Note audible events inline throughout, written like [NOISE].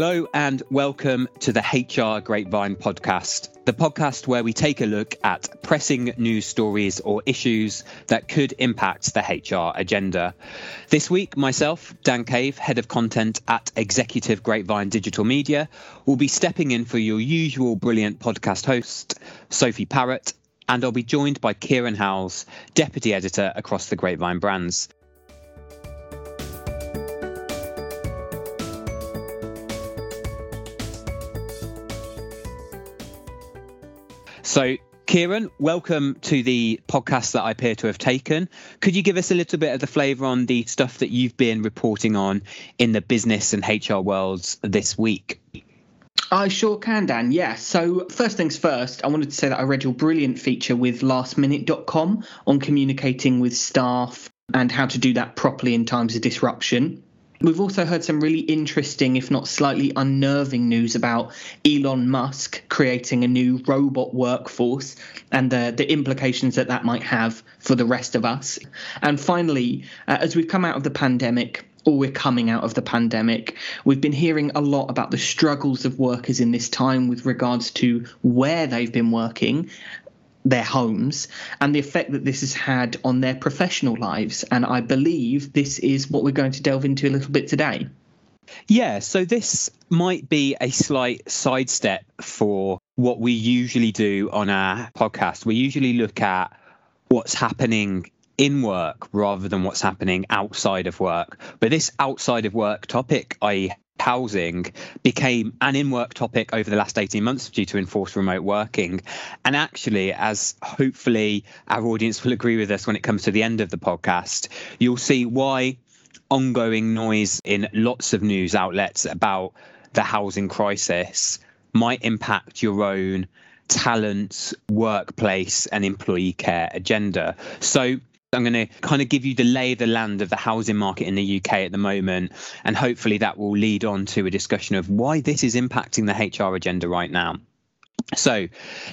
Hello and welcome to the HR Grapevine podcast, the podcast where we take a look at pressing news stories or issues that could impact the HR agenda. This week, myself, Dan Cave, head of content at Executive Grapevine Digital Media, will be stepping in for your usual brilliant podcast host, Sophie Parrott, and I'll be joined by Kieran Howells, deputy editor across the Grapevine brands. So, Kieran, welcome to the podcast that I appear to have taken. Could you give us a little bit of the flavour on the stuff that you've been reporting on in the business and HR worlds this week? I sure can, Dan. Yeah. So, first things first, I wanted to say that I read your brilliant feature with lastminute.com on communicating with staff and how to do that properly in times of disruption. We've also heard some really interesting, if not slightly unnerving, news about Elon Musk creating a new robot workforce and the, the implications that that might have for the rest of us. And finally, uh, as we've come out of the pandemic, or we're coming out of the pandemic. We've been hearing a lot about the struggles of workers in this time with regards to where they've been working their homes and the effect that this has had on their professional lives. And I believe this is what we're going to delve into a little bit today. Yeah, so this might be a slight sidestep for what we usually do on our podcast. We usually look at what's happening in work rather than what's happening outside of work. But this outside of work topic, I housing became an in work topic over the last 18 months due to enforced remote working. And actually, as hopefully our audience will agree with us when it comes to the end of the podcast, you'll see why ongoing noise in lots of news outlets about the housing crisis might impact your own talent, workplace, and employee care agenda. So, I'm going to kind of give you the lay of the land of the housing market in the UK at the moment. And hopefully that will lead on to a discussion of why this is impacting the HR agenda right now. So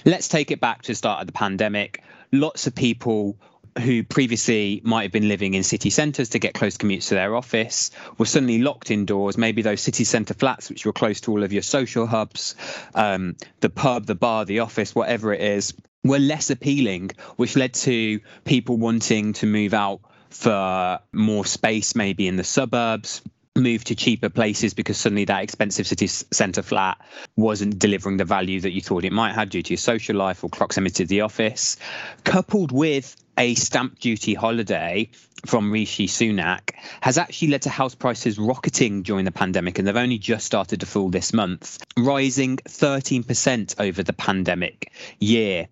let's take it back to the start of the pandemic. Lots of people who previously might have been living in city centres to get close commutes to their office were suddenly locked indoors. Maybe those city centre flats, which were close to all of your social hubs, um, the pub, the bar, the office, whatever it is, were less appealing, which led to people wanting to move out for more space, maybe in the suburbs, move to cheaper places because suddenly that expensive city centre flat wasn't delivering the value that you thought it might have due to your social life or proximity to the office, coupled with a stamp duty holiday from Rishi Sunak has actually led to house prices rocketing during the pandemic, and they've only just started to fall this month, rising 13% over the pandemic year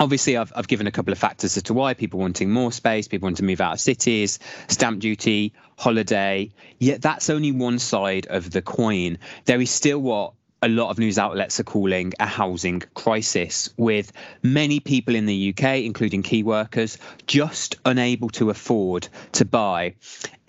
obviously I've, I've given a couple of factors as to why people wanting more space people want to move out of cities stamp duty holiday yet that's only one side of the coin there is still what a lot of news outlets are calling a housing crisis, with many people in the UK, including key workers, just unable to afford to buy.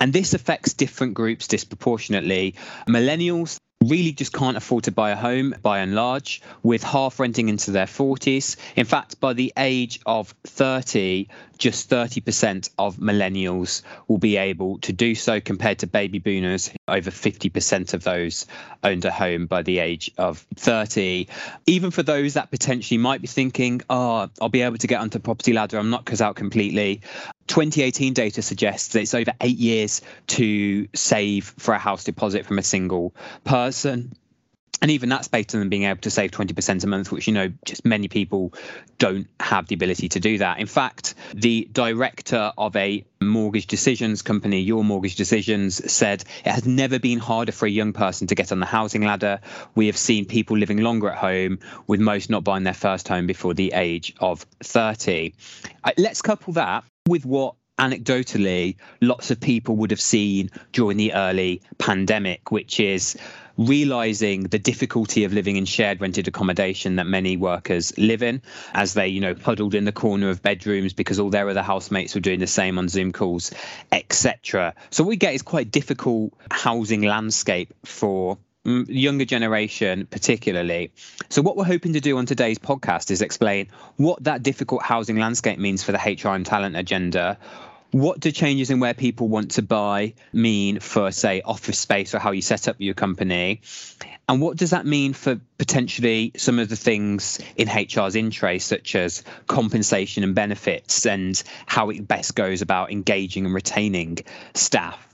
And this affects different groups disproportionately. Millennials, really just can't afford to buy a home by and large, with half renting into their 40s. In fact, by the age of 30, just 30% of millennials will be able to do so compared to baby boomers. Over 50% of those owned a home by the age of 30. Even for those that potentially might be thinking, oh, I'll be able to get onto property ladder, I'm not cut out completely. 2018 data suggests that it's over eight years to save for a house deposit from a single person and even that's based on them being able to save 20% a month which you know just many people don't have the ability to do that. In fact the director of a mortgage decisions company your mortgage decisions said it has never been harder for a young person to get on the housing ladder. We have seen people living longer at home with most not buying their first home before the age of 30 uh, let's couple that with what anecdotally lots of people would have seen during the early pandemic, which is realizing the difficulty of living in shared rented accommodation that many workers live in as they you know huddled in the corner of bedrooms because all their other housemates were doing the same on zoom calls etc so what we get is quite difficult housing landscape for younger generation particularly. So what we're hoping to do on today's podcast is explain what that difficult housing landscape means for the hr and talent agenda what do changes in where people want to buy mean for, say, office space or how you set up your company? And what does that mean for potentially some of the things in HR's in tray, such as compensation and benefits, and how it best goes about engaging and retaining staff?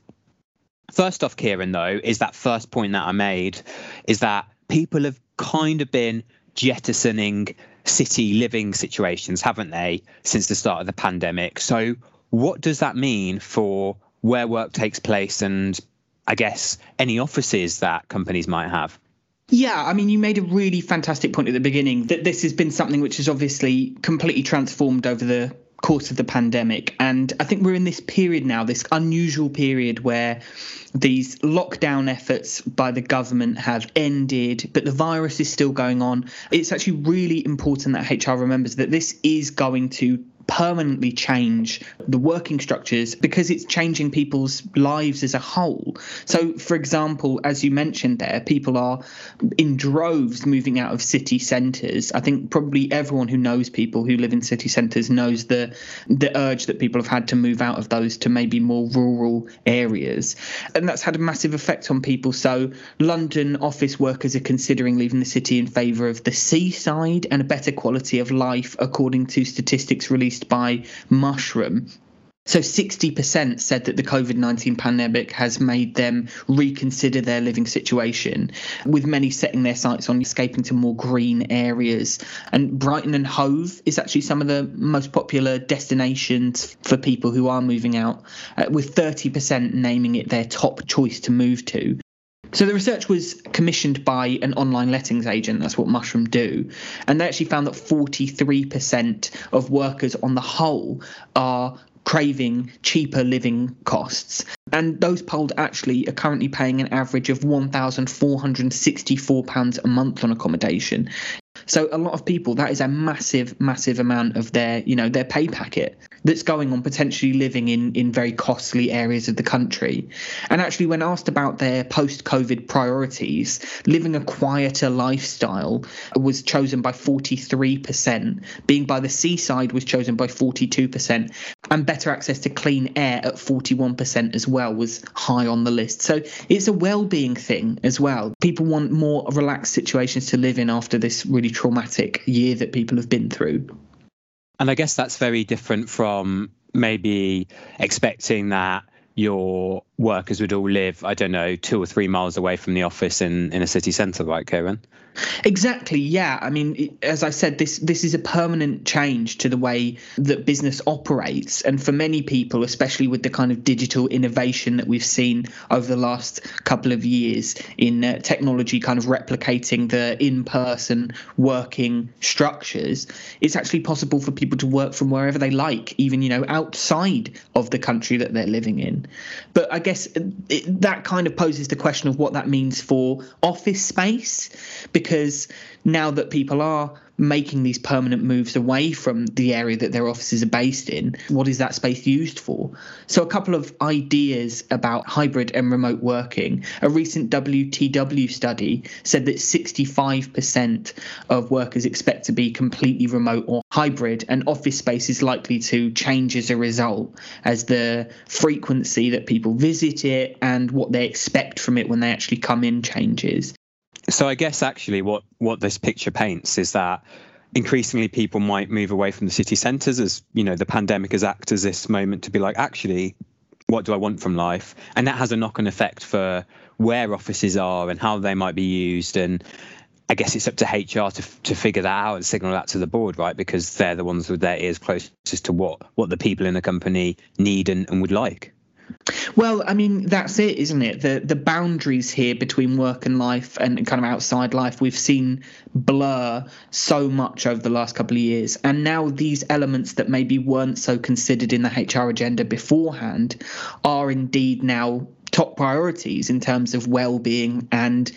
First off, Kieran, though, is that first point that I made is that people have kind of been jettisoning city living situations, haven't they, since the start of the pandemic? So, what does that mean for where work takes place and I guess any offices that companies might have? Yeah, I mean, you made a really fantastic point at the beginning that this has been something which has obviously completely transformed over the course of the pandemic. And I think we're in this period now, this unusual period where these lockdown efforts by the government have ended, but the virus is still going on. It's actually really important that HR remembers that this is going to permanently change the working structures because it's changing people's lives as a whole. So, for example, as you mentioned there, people are in droves moving out of city centres. I think probably everyone who knows people who live in city centres knows the the urge that people have had to move out of those to maybe more rural areas, and that's had a massive effect on people. So, London office workers are considering leaving the city in favour of the seaside and a better quality of life, according to statistics released released by Mushroom. So 60% said that the COVID 19 pandemic has made them reconsider their living situation, with many setting their sights on escaping to more green areas. And Brighton and Hove is actually some of the most popular destinations for people who are moving out, uh, with 30% naming it their top choice to move to. So the research was commissioned by an online lettings agent. That's what Mushroom do, and they actually found that 43% of workers on the whole are craving cheaper living costs. And those polled actually are currently paying an average of £1,464 a month on accommodation. So a lot of people, that is a massive, massive amount of their, you know, their pay packet that's going on potentially living in in very costly areas of the country. And actually, when asked about their post-COVID priorities, living a quieter lifestyle was chosen by 43%. Being by the seaside was chosen by 42%, and better access to clean air at 41% as well was high on the list. So it's a well-being thing as well. People want more relaxed situations to live in after this really traumatic year that people have been through. And I guess that's very different from maybe expecting that your workers would all live, I don't know, two or three miles away from the office in, in a city centre, right, Kieran? Exactly. Yeah. I mean, as I said, this this is a permanent change to the way that business operates, and for many people, especially with the kind of digital innovation that we've seen over the last couple of years in uh, technology, kind of replicating the in-person working structures, it's actually possible for people to work from wherever they like, even you know outside of the country that they're living in. But I guess it, that kind of poses the question of what that means for office space, because now that people are making these permanent moves away from the area that their offices are based in, what is that space used for? So, a couple of ideas about hybrid and remote working. A recent WTW study said that 65% of workers expect to be completely remote or hybrid, and office space is likely to change as a result, as the frequency that people visit it and what they expect from it when they actually come in changes. So I guess actually what what this picture paints is that increasingly people might move away from the city centres as you know the pandemic has acted as this moment to be like actually what do I want from life and that has a knock-on effect for where offices are and how they might be used and I guess it's up to HR to to figure that out and signal that to the board, right? Because they're the ones with their ears closest to what what the people in the company need and, and would like. Well, I mean, that's it, isn't it? The the boundaries here between work and life and kind of outside life, we've seen blur so much over the last couple of years. And now these elements that maybe weren't so considered in the HR agenda beforehand are indeed now top priorities in terms of well-being and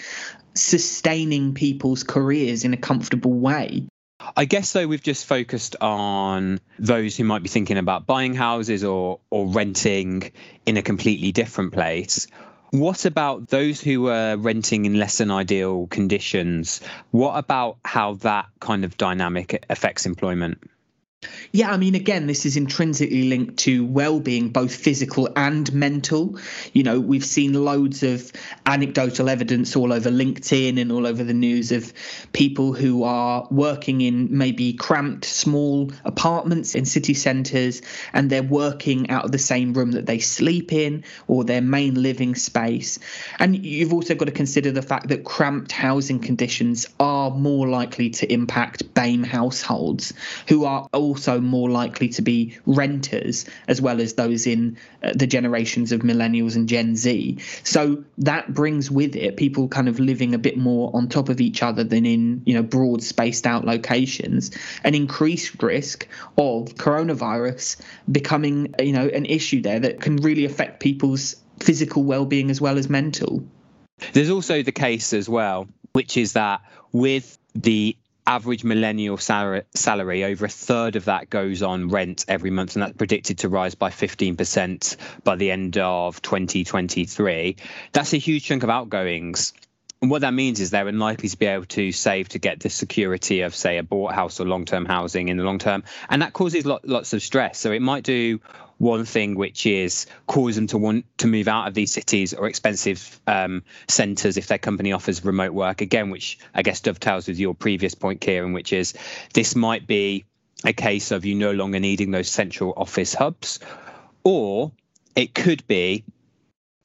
sustaining people's careers in a comfortable way. I guess though we've just focused on those who might be thinking about buying houses or or renting in a completely different place. What about those who are renting in less than ideal conditions? What about how that kind of dynamic affects employment? Yeah, I mean, again, this is intrinsically linked to well being, both physical and mental. You know, we've seen loads of anecdotal evidence all over LinkedIn and all over the news of people who are working in maybe cramped, small apartments in city centres and they're working out of the same room that they sleep in or their main living space. And you've also got to consider the fact that cramped housing conditions are more likely to impact BAME households who are also more likely to be renters as well as those in uh, the generations of millennials and Gen Z. So that brings with it people kind of living a bit more on top of each other than in, you know, broad spaced out locations, an increased risk of coronavirus becoming, you know, an issue there that can really affect people's physical well-being as well as mental. There's also the case as well, which is that with the average millennial salary, over a third of that goes on rent every month, and that's predicted to rise by 15% by the end of 2023. That's a huge chunk of outgoings. And what that means is they're unlikely to be able to save to get the security of, say, a bought house or long term housing in the long term. And that causes lot, lots of stress. So it might do one thing, which is cause them to want to move out of these cities or expensive um, centres if their company offers remote work. Again, which I guess dovetails with your previous point, Kieran, which is this might be a case of you no longer needing those central office hubs. Or it could be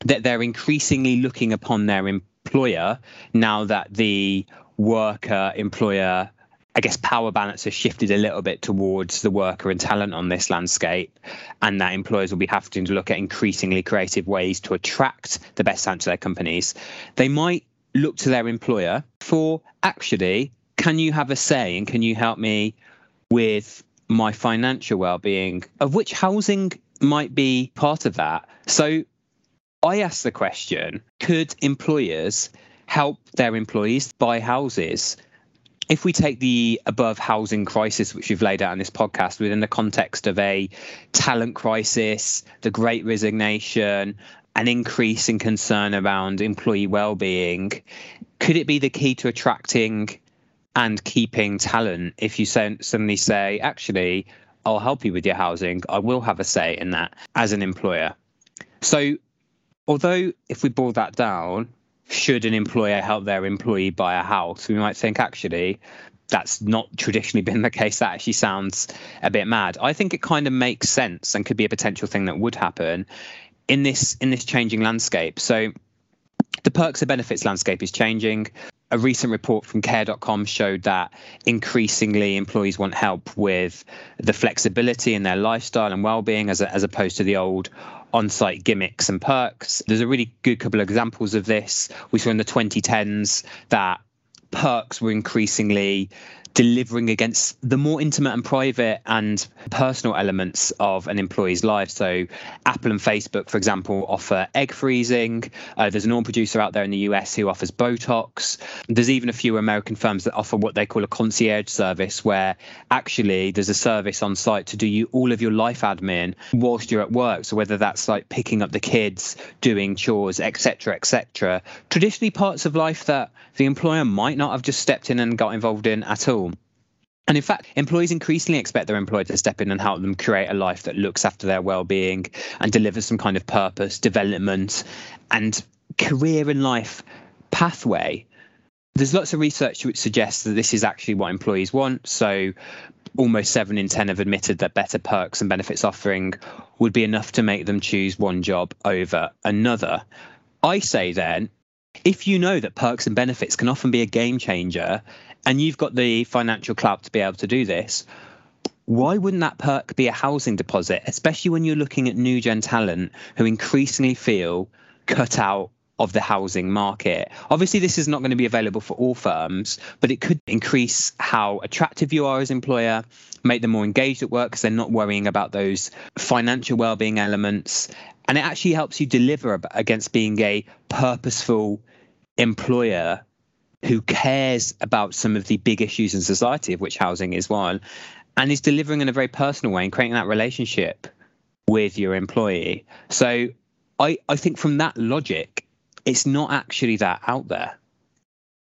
that they're increasingly looking upon their employer now that the worker employer I guess power balance has shifted a little bit towards the worker and talent on this landscape, and that employers will be having to look at increasingly creative ways to attract the best talent to their companies. They might look to their employer for actually, can you have a say and can you help me with my financial well-being? Of which housing might be part of that. So I asked the question could employers help their employees buy houses? If we take the above housing crisis, which we've laid out in this podcast, within the context of a talent crisis, the great resignation, an increase in concern around employee well-being, could it be the key to attracting and keeping talent if you suddenly say, actually, I'll help you with your housing, I will have a say in that as an employer? So although if we boil that down, should an employer help their employee buy a house, we might think actually that's not traditionally been the case. That actually sounds a bit mad. I think it kind of makes sense and could be a potential thing that would happen in this in this changing landscape. So the perks and benefits landscape is changing. A recent report from care.com showed that increasingly employees want help with the flexibility in their lifestyle and well-being as, a, as opposed to the old on-site gimmicks and perks. There's a really good couple of examples of this. We saw in the 2010s that perks were increasingly delivering against the more intimate and private and personal elements of an employee's life. So, Apple and Facebook, for example, offer egg freezing. Uh, there's an oil producer out there in the US who offers Botox. There's even a few American firms that offer what they call a concierge service, where actually there's a service on site to do you all of your life admin whilst you're at work. So, whether that's like picking up the kids, doing chores, etc., etc. Traditionally, parts of life that the employer might not have just stepped in and got involved in at all. And in fact, employees increasingly expect their employer to step in and help them create a life that looks after their well-being and delivers some kind of purpose, development, and career and life pathway. There's lots of research which suggests that this is actually what employees want. So, almost seven in 10 have admitted that better perks and benefits offering would be enough to make them choose one job over another. I say then, if you know that perks and benefits can often be a game changer and you've got the financial clout to be able to do this, why wouldn't that perk be a housing deposit, especially when you're looking at new gen talent who increasingly feel cut out of the housing market. Obviously, this is not going to be available for all firms, but it could increase how attractive you are as employer, make them more engaged at work because they're not worrying about those financial well-being elements, and it actually helps you deliver against being a purposeful employer who cares about some of the big issues in society, of which housing is one, and is delivering in a very personal way and creating that relationship with your employee. So I, I think from that logic, it's not actually that out there.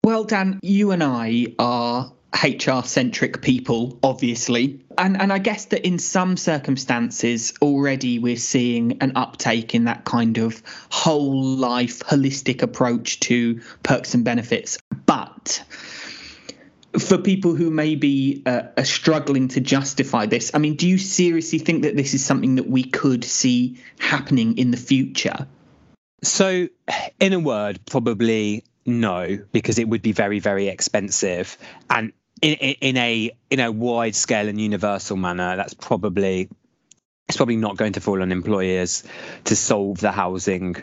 Well, Dan, you and I are HR centric people, obviously. And, and I guess that in some circumstances, already we're seeing an uptake in that kind of whole life, holistic approach to perks and benefits. But for people who maybe uh, are struggling to justify this, I mean, do you seriously think that this is something that we could see happening in the future? So, in a word, probably no, because it would be very, very expensive. And in, in a in a wide scale and universal manner, that's probably it's probably not going to fall on employers to solve the housing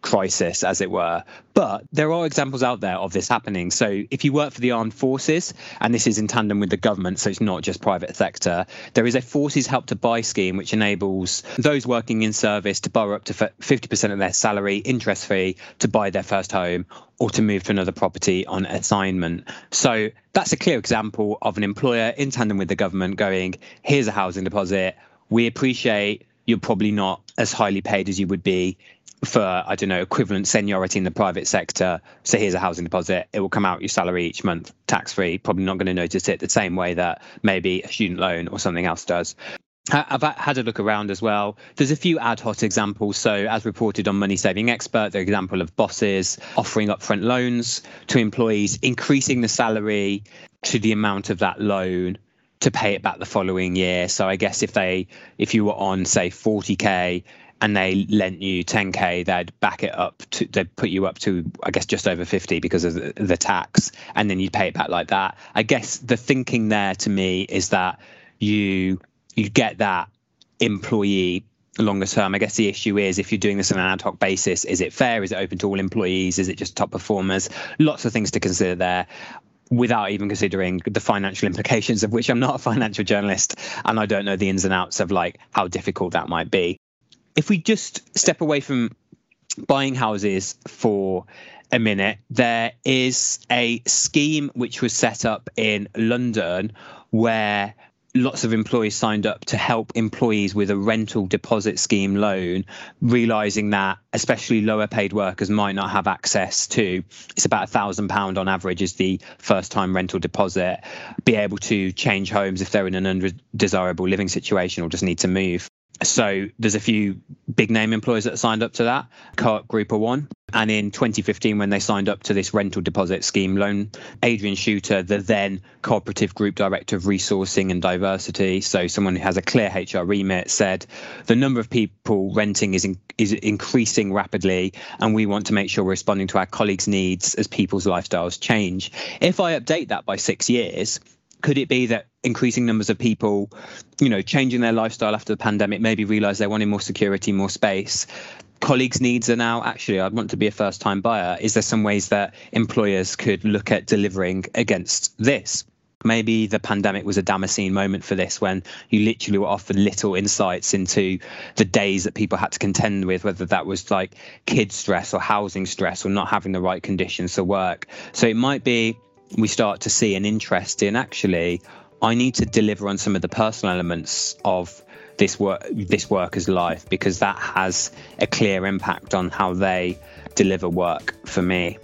crisis, as it were. But there are examples out there of this happening. So if you work for the armed forces, and this is in tandem with the government, so it's not just private sector, there is a forces help to buy scheme which enables those working in service to borrow up to 50% of their salary interest free to buy their first home or to move to another property on assignment. So that's a clear example of an employer in tandem with the government going, here's a housing deposit. We appreciate you're probably not as highly paid as you would be for I don't know equivalent seniority in the private sector. So here's a housing deposit. It will come out your salary each month, tax free. Probably not going to notice it the same way that maybe a student loan or something else does. I've had a look around as well. There's a few ad hoc examples. So, as reported on Money Saving Expert, the example of bosses offering upfront loans to employees, increasing the salary to the amount of that loan to pay it back the following year. So, I guess if they, if you were on say 40k and they lent you 10k, they'd back it up to they'd put you up to I guess just over 50 because of the, the tax, and then you'd pay it back like that. I guess the thinking there to me is that you you get that employee longer term. I guess the issue is if you're doing this on an ad hoc basis, is it fair? Is it open to all employees? Is it just top performers? Lots of things to consider there without even considering the financial implications of which I'm not a [LAUGHS] financial journalist and I don't know the ins and outs of like how difficult that might be if we just step away from buying houses for a minute, there is a scheme which was set up in London where lots of employees signed up to help employees with a rental deposit scheme loan, realizing that especially lower paid workers might not have access to. It's about a thousand pound on average is the first time rental deposit. Be able to change homes if they're in an undesirable living situation or just need to move so there's a few big name employers that signed up to that. Co-op Group are one. And in 2015, when they signed up to this rental deposit scheme loan, Adrian Shooter, the then cooperative group director of resourcing and diversity, so someone who has a clear HR remit, said the number of people renting is in, is increasing rapidly, and we want to make sure we're responding to our colleagues' needs as people's lifestyles change. If I update that by six years, could it be that increasing numbers of people, you know, changing their lifestyle after the pandemic, maybe realize they wanted more security, more space? Colleagues' needs are now actually, I'd want to be a first time buyer. Is there some ways that employers could look at delivering against this? Maybe the pandemic was a Damascene moment for this when you literally were offered little insights into the days that people had to contend with, whether that was like kid stress or housing stress or not having the right conditions to work. So it might be we start to see an interest in actually I need to deliver on some of the personal elements of this work this worker's life because that has a clear impact on how they deliver work for me.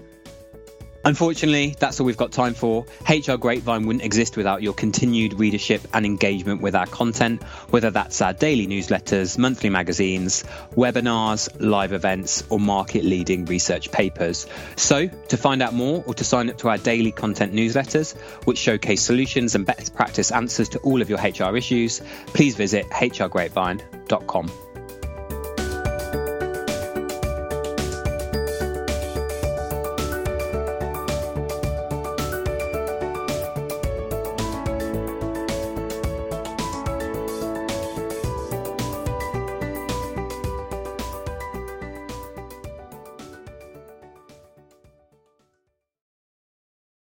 Unfortunately, that's all we've got time for. HR Grapevine wouldn't exist without your continued readership and engagement with our content, whether that's our daily newsletters, monthly magazines, webinars, live events, or market leading research papers. So, to find out more or to sign up to our daily content newsletters, which showcase solutions and best practice answers to all of your HR issues, please visit hrgrapevine.com.